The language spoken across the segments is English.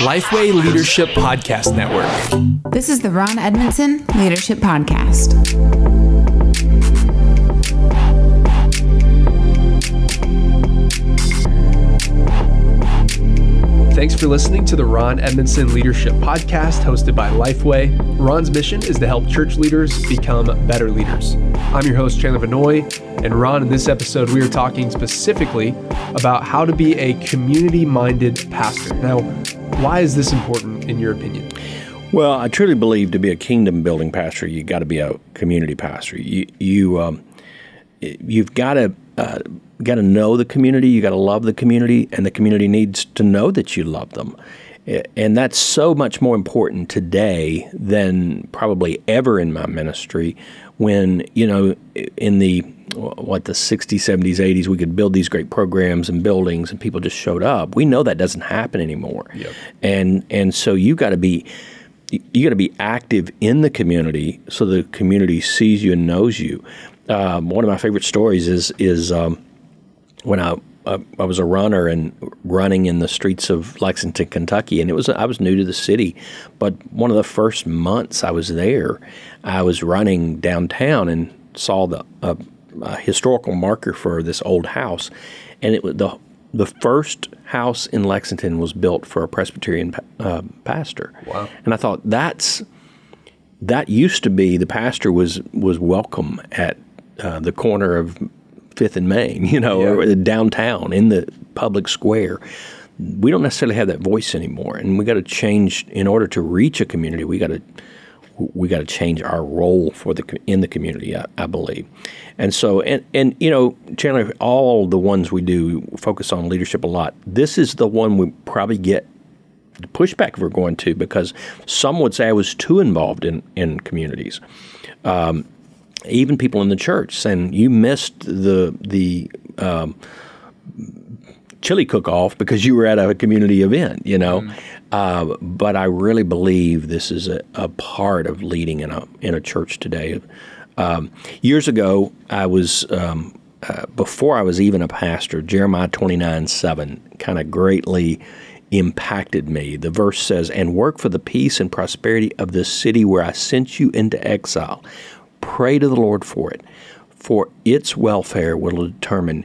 Lifeway Leadership Podcast Network. This is the Ron Edmondson Leadership Podcast. Thanks for listening to the Ron Edmondson Leadership Podcast hosted by Lifeway. Ron's mission is to help church leaders become better leaders. I'm your host, Chandler Vannoy, and Ron, in this episode, we are talking specifically about how to be a community minded pastor. Now, why is this important in your opinion? Well, I truly believe to be a kingdom building pastor, you got to be a community pastor. You you um, you've got to uh, got to know the community. You got to love the community, and the community needs to know that you love them. And that's so much more important today than probably ever in my ministry. When you know, in the what the 60s, 70s, 80s, we could build these great programs and buildings, and people just showed up. We know that doesn't happen anymore. Yep. And and so you got to be you got to be active in the community so the community sees you and knows you. Um, one of my favorite stories is is um, when I uh, I was a runner and running in the streets of Lexington, Kentucky, and it was I was new to the city, but one of the first months I was there, I was running downtown and saw the uh, historical marker for this old house, and it was the the first house in Lexington was built for a Presbyterian uh, pastor. Wow! And I thought that's that used to be the pastor was was welcome at uh, the corner of Fifth and Main, you know, yeah. or downtown in the public square. We don't necessarily have that voice anymore, and we got to change in order to reach a community. We got to we got to change our role for the in the community. I, I, believe, and so and and you know, Chandler, all the ones we do focus on leadership a lot. This is the one we probably get pushback we're going to because some would say I was too involved in in communities. Um, even people in the church saying you missed the the um, chili cook off because you were at a community event, you know. Mm. Uh, but I really believe this is a, a, part of leading in a in a church today. Um, years ago, I was um, uh, before I was even a pastor. Jeremiah twenty nine seven kind of greatly impacted me. The verse says, "And work for the peace and prosperity of the city where I sent you into exile." Pray to the Lord for it, for its welfare will determine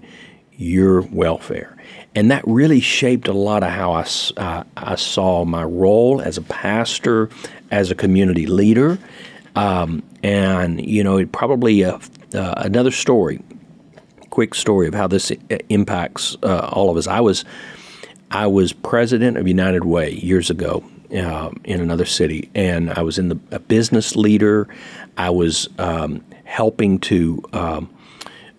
your welfare. And that really shaped a lot of how I, uh, I saw my role as a pastor, as a community leader. Um, and, you know, it probably uh, uh, another story, quick story of how this impacts uh, all of us. I was, I was president of United Way years ago, uh, in another city, and I was in the a business leader. I was um, helping to, um,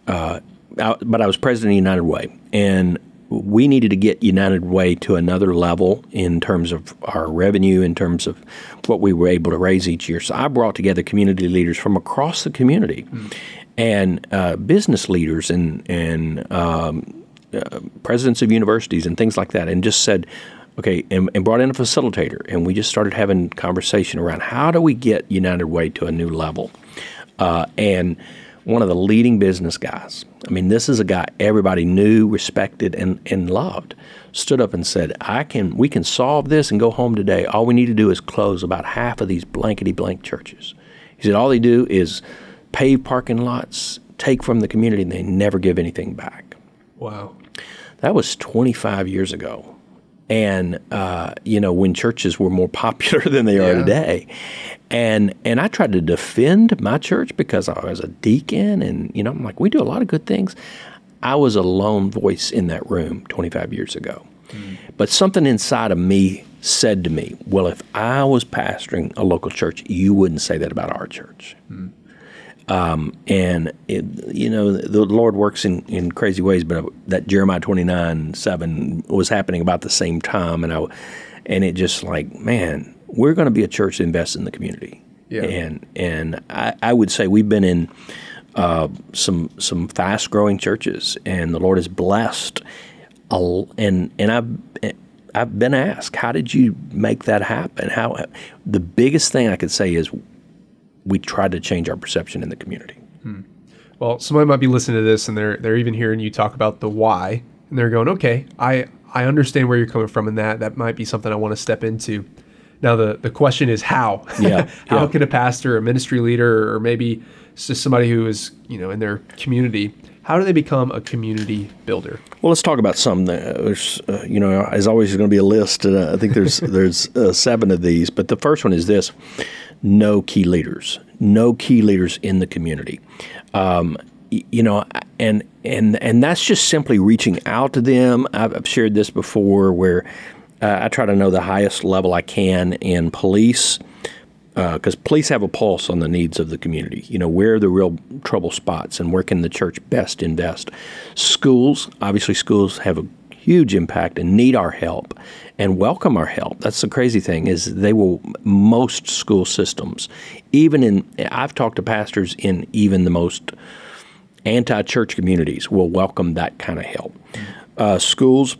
uh, but I was president of United Way, and we needed to get United Way to another level in terms of our revenue, in terms of what we were able to raise each year. So I brought together community leaders from across the community, mm. and uh, business leaders and and um, uh, presidents of universities and things like that, and just said, okay, and, and, brought in a facilitator, and we just started having conversation around how do we get United Way to a new level. Uh, and one of the leading business guys, I mean, this is a guy everybody knew, respected, and, and loved, stood up and said, "I can, we can solve this and go home today. All we need to do is close about half of these blankety blank churches." He said, "All they do is pave parking lots, take from the community, and they never give anything back." Wow. That was 25 years ago and uh, you know when churches were more popular than they yeah. are today and and I tried to defend my church because I was a deacon and you know I'm like we do a lot of good things I was a lone voice in that room 25 years ago mm. but something inside of me said to me well if I was pastoring a local church you wouldn't say that about our church mm. Um, and it, you know the Lord works in, in crazy ways, but that Jeremiah twenty nine seven was happening about the same time, and I and it just like man, we're going to be a church that invests in the community, yeah. and and I, I would say we've been in uh, some some fast growing churches, and the Lord has blessed, and and I've I've been asked, how did you make that happen? How the biggest thing I could say is we try to change our perception in the community. Hmm. Well, somebody might be listening to this and they're they're even hearing you talk about the why, and they're going, okay, I I understand where you're coming from in that. That might be something I want to step into. Now the the question is how. Yeah, how yeah. can a pastor, a ministry leader, or maybe just somebody who is you know in their community, how do they become a community builder? Well, let's talk about some. that- There's, uh, you know, as always, there's going to be a list, uh, I think there's there's uh, seven of these. But the first one is this: know key leaders, know key leaders in the community. Um, you know, and and and that's just simply reaching out to them. I've, shared this before, where uh, I try to know the highest level I can in police because police have a pulse on the needs of the community. You know, where are the real trouble spots and where can the church best invest? Schools, obviously, schools have a huge impact and need our help and welcome our help. That's the crazy thing is they will most school systems, even in I've talked to pastors in even the most anti-church communities will welcome that kind of help. Uh, schools,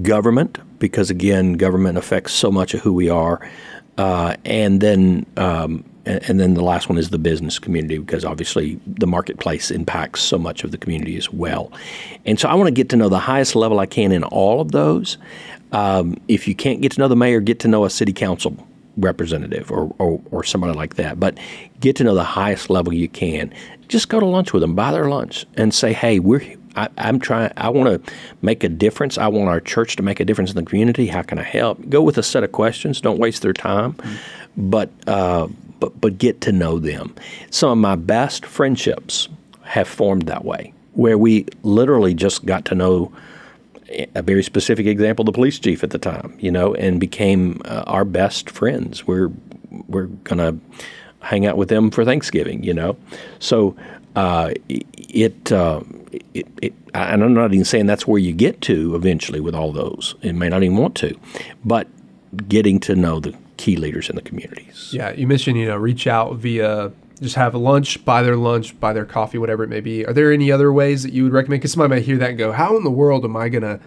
government, because again, government affects so much of who we are, uh, and then um, and, and then the last one is the business community, because obviously the marketplace impacts so much of the community as well. And so I want to get to know the highest level I can in all of those. Um, if you can't get to know the mayor, get to know a city council representative or, or, or somebody like that. But get to know the highest level you can. Just go to lunch with them, buy their lunch, and say, "Hey, we're I, I'm trying. I want to make a difference. I want our church to make a difference in the community. How can I help?" Go with a set of questions. Don't waste their time, but uh, but but get to know them. Some of my best friendships have formed that way, where we literally just got to know a very specific example, the police chief at the time, you know, and became uh, our best friends. We're we're gonna hang out with them for Thanksgiving, you know. So uh, it, uh, it, it, and I'm not even saying that's where you get to eventually with all those. It may not even want to, but getting to know the key leaders in the communities. Yeah, you mentioned you know reach out via just have a lunch, buy their lunch, buy their coffee, whatever it may be. Are there any other ways that you would recommend? Because somebody might hear that and go, "How in the world am I gonna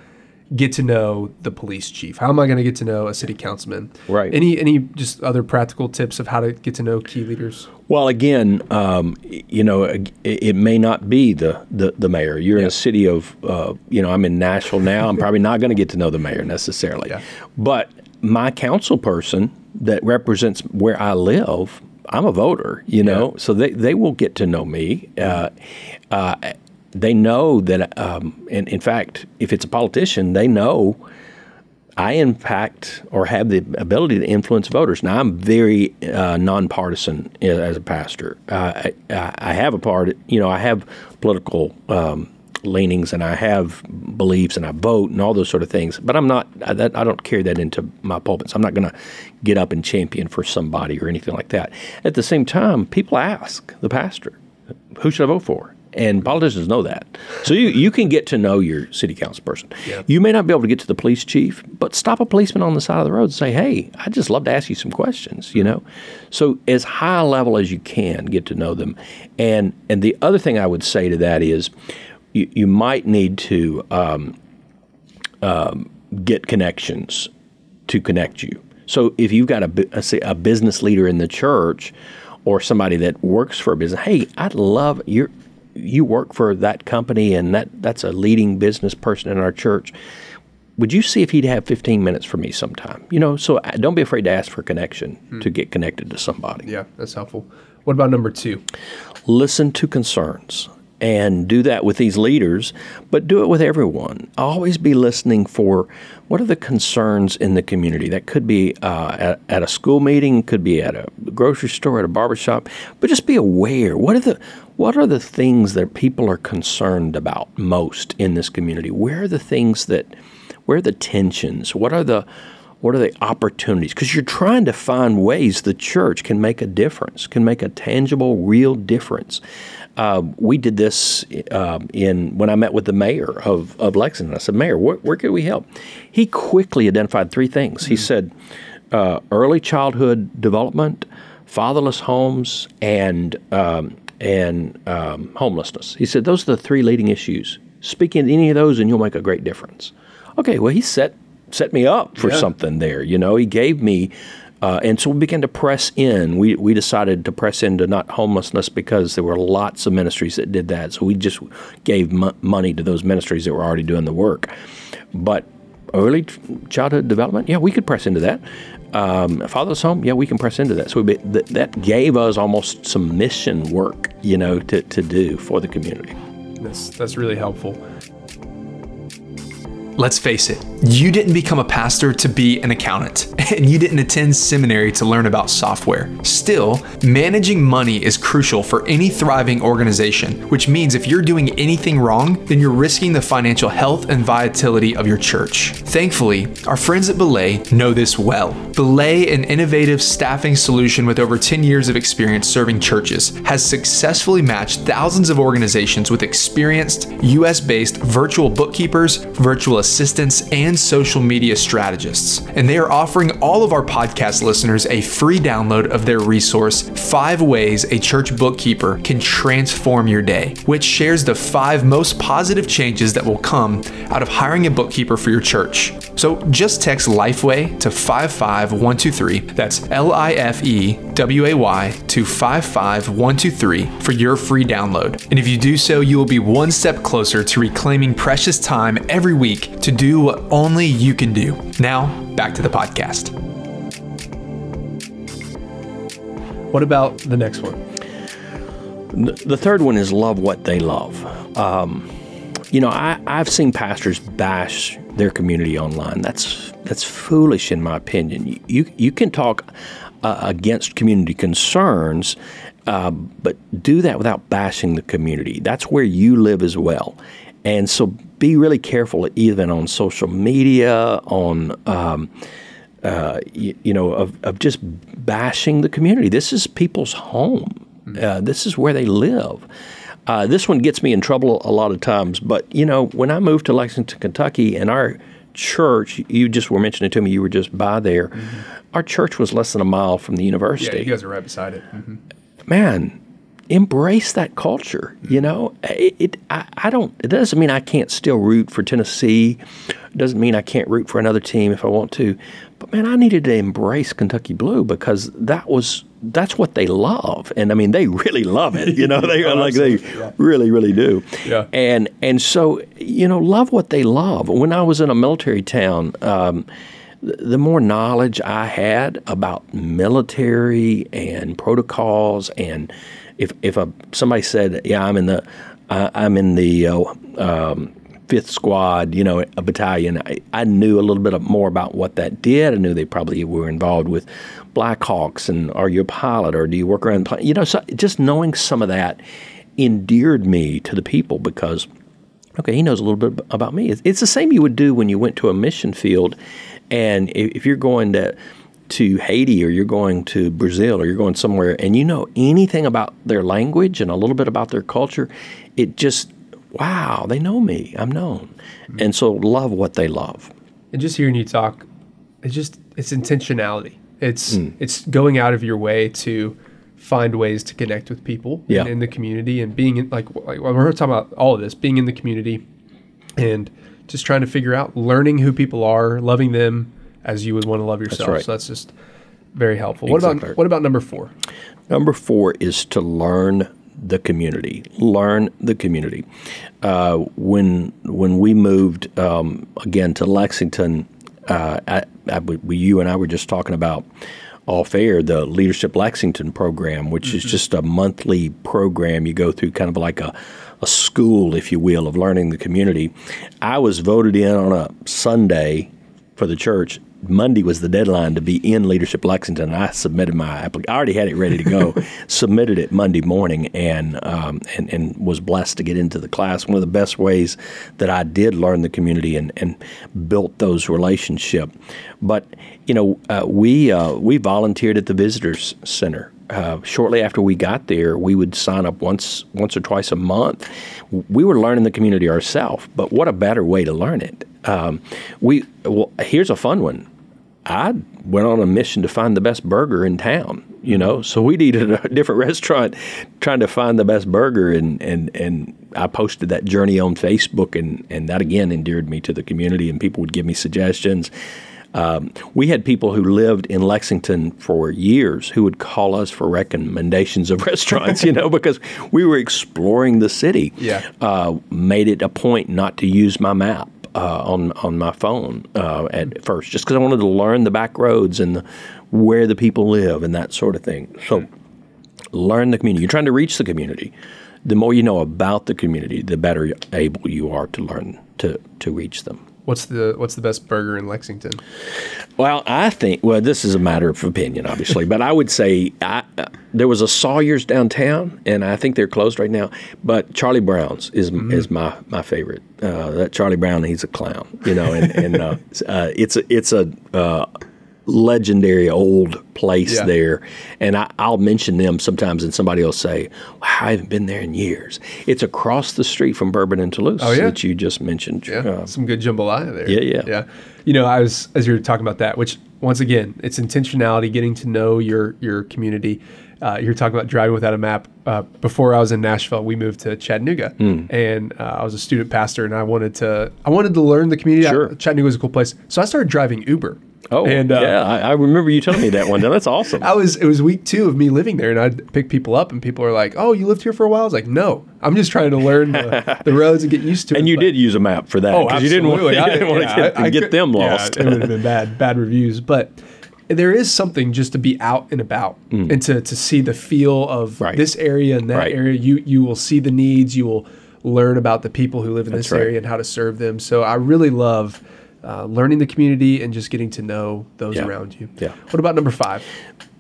get to know the police chief? How am I gonna get to know a city councilman?" Right. Any any just other practical tips of how to get to know key leaders? Well, again, um, you know, it, it may not be the, the, the mayor. You're in a city of, uh, you know, I'm in Nashville now. I'm probably not going to get to know the mayor necessarily. Yeah. But my council person that represents where I live, I'm a voter, you know, so they, they will get to know me. Uh, uh, they know that, um, and in fact, if it's a politician, they know I impact or have the ability to influence voters. Now, I'm very uh, nonpartisan as a pastor. Uh, I, I have a part, you know, I have political um, leanings and I have beliefs and I vote and all those sort of things. But I'm not. I, that, I don't carry that into my pulpit. So I'm not going to get up and champion for somebody or anything like that. At the same time, people ask the pastor, "Who should I vote for?" And politicians know that. So you, you can get to know your city council person. Yeah. You may not be able to get to the police chief, but stop a policeman on the side of the road and say, hey, I'd just love to ask you some questions, you know? So as high a level as you can, get to know them. And, and the other thing I would say to that is you, you might need to um, um, get connections to connect you. So if you've got a, a, say, a business leader in the church or somebody that works for a business, hey, I'd love your you work for that company and that that's a leading business person in our church. Would you see if he'd have 15 minutes for me sometime? You know, so uh, don't be afraid to ask for a connection to get connected to somebody. Yeah, that's helpful. What about number two? Listen to concerns and do that with these leaders, but do it with everyone. Always be listening for what are the concerns in the community. That could be uh, at, at a school meeting, could be at a grocery store, at a barbershop, but just be aware. What are the what are the things that people are concerned about most in this community? Where are the things that where are the tensions? What are the what are the opportunities? Because you're trying to find ways the church can make a difference, can make a tangible, real difference. Uh, we did this uh, in when I met with the mayor of, of Lexington. I said, Mayor, where, where could we help? He quickly identified three things. He said, uh, early childhood development, fatherless homes, and um, and um, homelessness. He said those are the three leading issues. Speak in any of those, and you'll make a great difference. Okay, well, he set set me up for Yeah. something there. You know, he gave me, uh, and so we began to press in. We we decided to press into not homelessness because there were lots of ministries that did that. So we just gave mo- money to those ministries that were already doing the work. But early childhood development, yeah, we could press into that. Um, fatherless home, yeah, we can press into that. So we, that, that gave us almost some mission work, you know, to, to do for the community. That's that's really helpful. Let's face it, you didn't become a pastor to be an accountant, and you didn't attend seminary to learn about software. Still, managing money is crucial for any thriving organization, which means if you're doing anything wrong, then you're risking the financial health and vitality of your church. Thankfully, our friends at Belay know this well. Belay, an innovative staffing solution with over 10 years of experience serving churches, has successfully matched thousands of organizations with experienced US based virtual bookkeepers, virtual assistants, and social media strategists. And they are offering all of our podcast listeners a free download of their resource, Five Ways a Church Bookkeeper Can Transform Your Day, which shares the five most positive changes that will come out of hiring a bookkeeper for your church. So just text Lifeway to 55123. That's L I F E W A Y to 55123 for your free download. And if you do so, you will be one step closer to reclaiming precious time every week to do what only you can do. Now, back to the podcast. What about the next one? The third one is love what they love. Um, you know, I, I've seen pastors bash their community online. That's that's foolish, in my opinion. You you, you can talk uh, against community concerns, uh, but do that without bashing the community. That's where you live as well, and so be really careful, even on social media, on um, uh, you, you, know, of, of just bashing the community. This is people's home. Uh, this is where they live. Uh, this one gets me in trouble a lot of times. But you know, when I moved to Lexington, Kentucky, and our church, you just were mentioning to me, you were just by there. Mm-hmm. Our church was less than a mile from the university. Yeah, you guys are right beside it. Mm-hmm. Man, embrace that culture. You know, it, it I, I, don't. It doesn't mean I can't still root for Tennessee. It doesn't mean I can't root for another team if I want to. But man, I needed to embrace Kentucky Blue because that was that's what they love, and I mean they really love it. You know, they oh, like they yeah. really really do. Yeah. And and so you know, love what they love. When I was in a military town. Um, the more knowledge I had about military and protocols and if if a, somebody said, "Yeah, I'm in the uh, I'm in the uh, um, fifth squad," you know, a battalion, I, I, knew a little bit more about what that did. I knew they probably were involved with Blackhawks, and are you a pilot or do you work around? You know, so just knowing some of that endeared me to the people because. Okay, he knows a little bit about me. It's the same you would do when you went to a mission field, and if you're going to to Haiti or you're going to Brazil or you're going somewhere and you know anything about their language and a little bit about their culture, it just, wow, they know me. I'm known. Mm-hmm. And so love what they love. And just hearing you talk, it's just, it's intentionality. It's, mm. it's going out of your way to find ways to connect with people yeah. in, in, the community and being in, like, like we're talking about all of this, being in the community and just trying to figure out, learning who people are, loving them, as you would want to love yourself. That's right. So that's just very helpful. Exactly. What about what about number four? Number four is to learn the community. Learn the community. Uh, when when we moved um, again to Lexington, uh, I, I, we, you and I were just talking about off air the Leadership Lexington program, which mm-hmm. is just a monthly program you go through, kind of like a a school, if you will, of learning the community. I was voted in on a Sunday for the church Monday was the deadline to be in Leadership Lexington. I submitted my application. I already had it ready to go. submitted it Monday morning, and, um, and and was blessed to get into the class. One of the best ways that I did learn the community and, and built those relationships. But you know, uh, we uh, we volunteered at the visitors center. Uh, shortly after we got there, we would sign up once once or twice a month. We were learning the community ourselves, but what a better way to learn it. Um, we well, here's a fun one. I went on a mission to find the best burger in town, you know. So we'd eat at a different restaurant trying to find the best burger and, and, and I posted that journey on Facebook and, and that again endeared me to the community and people would give me suggestions. Um, we had people who lived in Lexington for years who would call us for recommendations of restaurants, you know, because we were exploring the city. Yeah. Uh, made it a point not to use my map uh, on on my phone uh, at first, just because I wanted to learn the back roads and the, where the people live and that sort of thing. So, learn the community. You're trying to reach the community. The more you know about the community, the better able you are to learn to to reach them. What's the What's the best burger in Lexington? Well, I think well, this is a matter of opinion, obviously, but I would say I, there was a Sawyer's downtown, and I think they're closed right now. But Charlie Brown's is is my my favorite. Uh, that Charlie Brown, he's a clown, you know, and and uh, uh, it's a it's a uh, legendary old place Yeah. there, and I, I'll mention them sometimes, and somebody will say, wow, "I haven't been there in years." It's across the street from Bourbon and Toulouse Oh, yeah? that you just mentioned. Yeah, Uh, some good jambalaya there. yeah, yeah. yeah. You know, I was as you were talking about that, which once again, it's intentionality, getting to know your your community. Uh, you're talking about driving without a map. Uh, before I was in Nashville, we moved to Chattanooga, Hmm. and uh, I was a student pastor, and I wanted to I wanted to learn the community. Sure. Chattanooga was a cool place, so I started driving Uber. oh, and uh, yeah, I, I remember you telling me that one. day. That's awesome. I was it was week two of me living there, and I'd pick people up, and people are like, "Oh, you lived here for a while." I was like, "No, I'm just trying to learn the, the roads and get used to it." And you But- did use a map for that Oh, because you didn't want, you didn't I- want yeah, to get, I- get could- them yeah, lost. it would have been bad, bad reviews. But there is something just to be out and about and to, to see the feel of Mm. Right. this area and that Right. area. You you will see the needs. You will learn about the people who live in this right. area and how to serve them. So I really love uh, learning the community and just getting to know those Yeah. around you. Yeah. What about number five?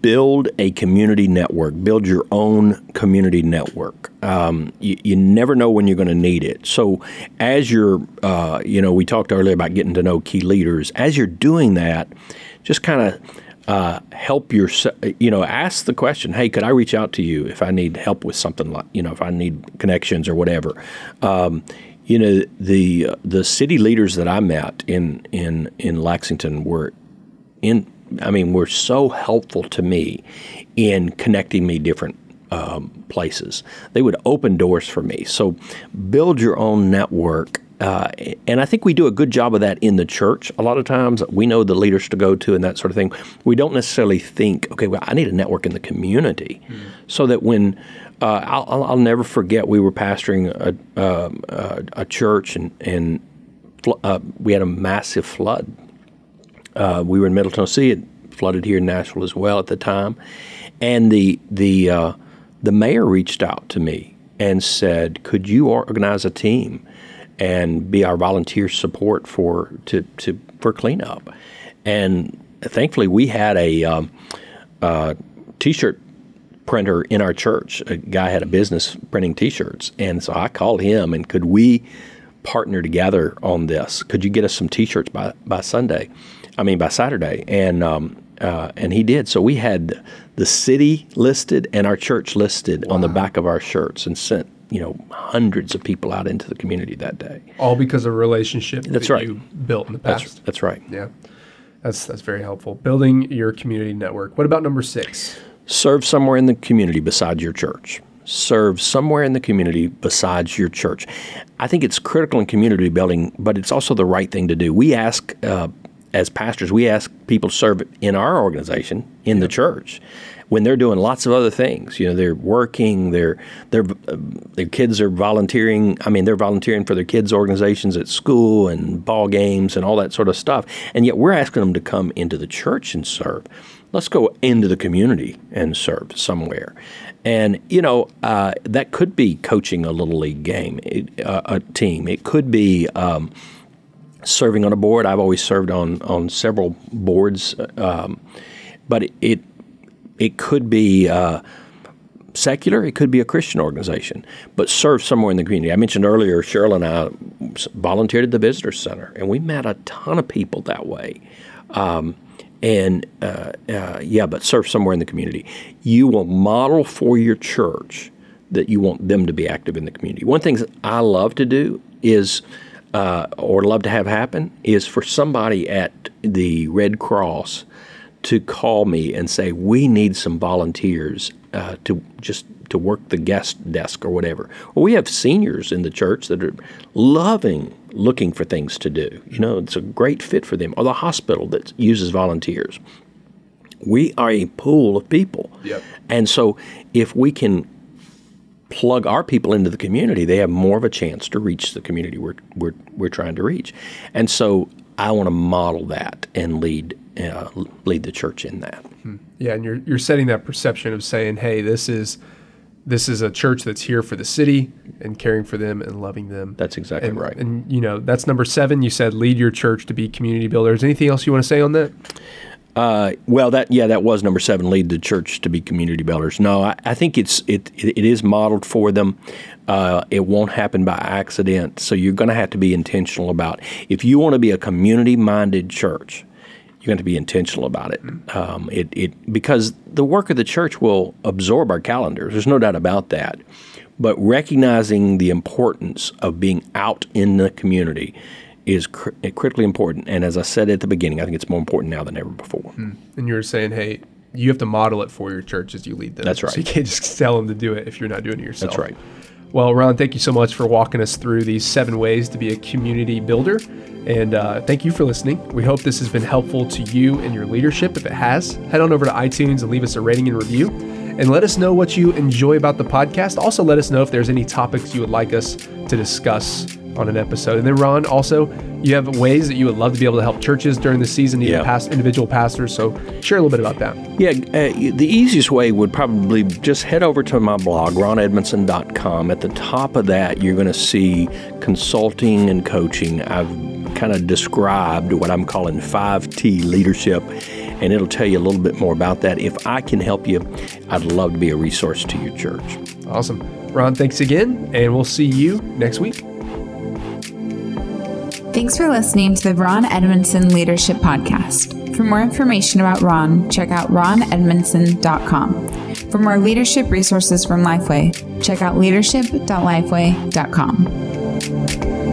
build a community network. Build your own community network. Um, you, you never know when you're going to need it. So, as you're, uh, you know, we talked earlier about getting to know key leaders. As you're doing that, just kind of uh, help your, you know, ask the question, hey, could I reach out to you if I need help with something like, you know, if I need connections or whatever. Um, you know, the the city leaders that I met in in in Lexington were in I mean were so helpful to me in connecting me different um, places. They would open doors for me. So build your own network. Uh, and I think we do a good job of that in the church. A lot of times we know the leaders to go to and that sort of thing. We don't necessarily think, okay, well, I need a network in the community so that when uh, I'll, I'll- never forget we were pastoring a, a, a church and, and fl- uh, we had a massive flood uh, we were in Middle Tennessee. It flooded here in Nashville as well at the time, and the the uh, the mayor reached out to me and said, "Could you organize a team and be our volunteer support for to, to for cleanup?" And thankfully, we had a um, uh, t-shirt printer in our church. A guy had a business printing T-shirts, and so I called him and could we partner together on this? Could you get us some T-shirts by by Sunday? I mean by Saturday, and um, uh, and he did. So we had the city listed and our church listed on the back of our shirts, and sent you know hundreds of people out into the community that day. All because of a relationship That's that right. you built in the past. that's right. Yeah. That's that's very helpful. Building your community network. What about number six? serve somewhere in the community besides your church. Serve somewhere in the community besides your church. I think it's critical in community building, but it's also the right thing to do. We ask, uh, as pastors, we ask people to serve in our organization, in the church, when they're doing lots of other things. You know, they're working, they're, they're, uh, their kids are volunteering. I mean, they're volunteering for their kids' organizations at school and ball games and all that sort of stuff. And yet we're asking them to come into the church and serve let's go into the community and serve somewhere. And you know uh, that could be coaching a little league game, it, uh, a team. It could be um, serving on a board. I've always served on on several boards, um, but it, it it could be. Uh, secular, it could be a Christian organization, but serve somewhere in the community. I mentioned earlier, Cheryl and I volunteered at the Visitor Center, and we met a ton of people that way. Um, and uh, uh, yeah, but serve somewhere in the community. You will model for your church that you want them to be active in the community. One thing I love to do is, uh, or love to have happen, is for somebody at the Red Cross to call me and say we need some volunteers uh, to just to work the guest desk or whatever. Well, we have seniors in the church that are loving looking for things to do. You know, it's a great fit for them. Or the hospital that uses volunteers. We are a pool of people, Yep. and so if we can plug our people into the community, they have more of a chance to reach the community we're we're, we're trying to reach. And so I want to model that and lead uh, lead the church in that. Yeah, and you're you're setting that perception of saying, "Hey, this is this is a church that's here for the city and caring for them and loving them." That's exactly and, right. And you know, that's number 7. You said lead your church to be community builders. Anything else you want to say on that? Uh, well, that yeah, that was number seven. Lead the church to be community builders. No, I, I think it's it, it it is modeled for them. Uh, it won't happen by accident. So you're going to have to be intentional about. If you want to be a community-minded church, you're going to be intentional about it. Um, it it because the work of the church will absorb our calendars. There's no doubt about that. But recognizing the importance of being out in the community is cr- critically important. And as I said at the beginning, I think it's more important now than ever before. And you were saying, "Hey, you have to model it for your church as you lead them." That's right. So you can't just tell them to do it if you're not doing it yourself. That's right. Well, Ron, thank you so much for walking us through these seven ways to be a community builder. And uh, thank you for listening. We hope this has been helpful to you and your leadership. If it has, head on over to iTunes and leave us a rating and review. And let us know what you enjoy about the podcast. Also, let us know if there's any topics you would like us to discuss on an episode. And then, Ron, also, you have ways that you would love to be able to help churches during the season, even Yeah. past individual pastors. So, share a little bit about that. Yeah, uh, the easiest way would probably just head over to my blog, ronedmondson.com. At the top of that, you're going to see consulting and coaching. I've kind of described what I'm calling 5T leadership, and it'll tell you a little bit more about that. If I can help you, I'd love to be a resource to your church. Awesome. Ron, thanks again. And we'll see you next week. Thanks for listening to the Ron Edmondson Leadership Podcast. For more information about Ron, check out ronedmondson.com. For more leadership resources from Lifeway, check out leadership.lifeway.com.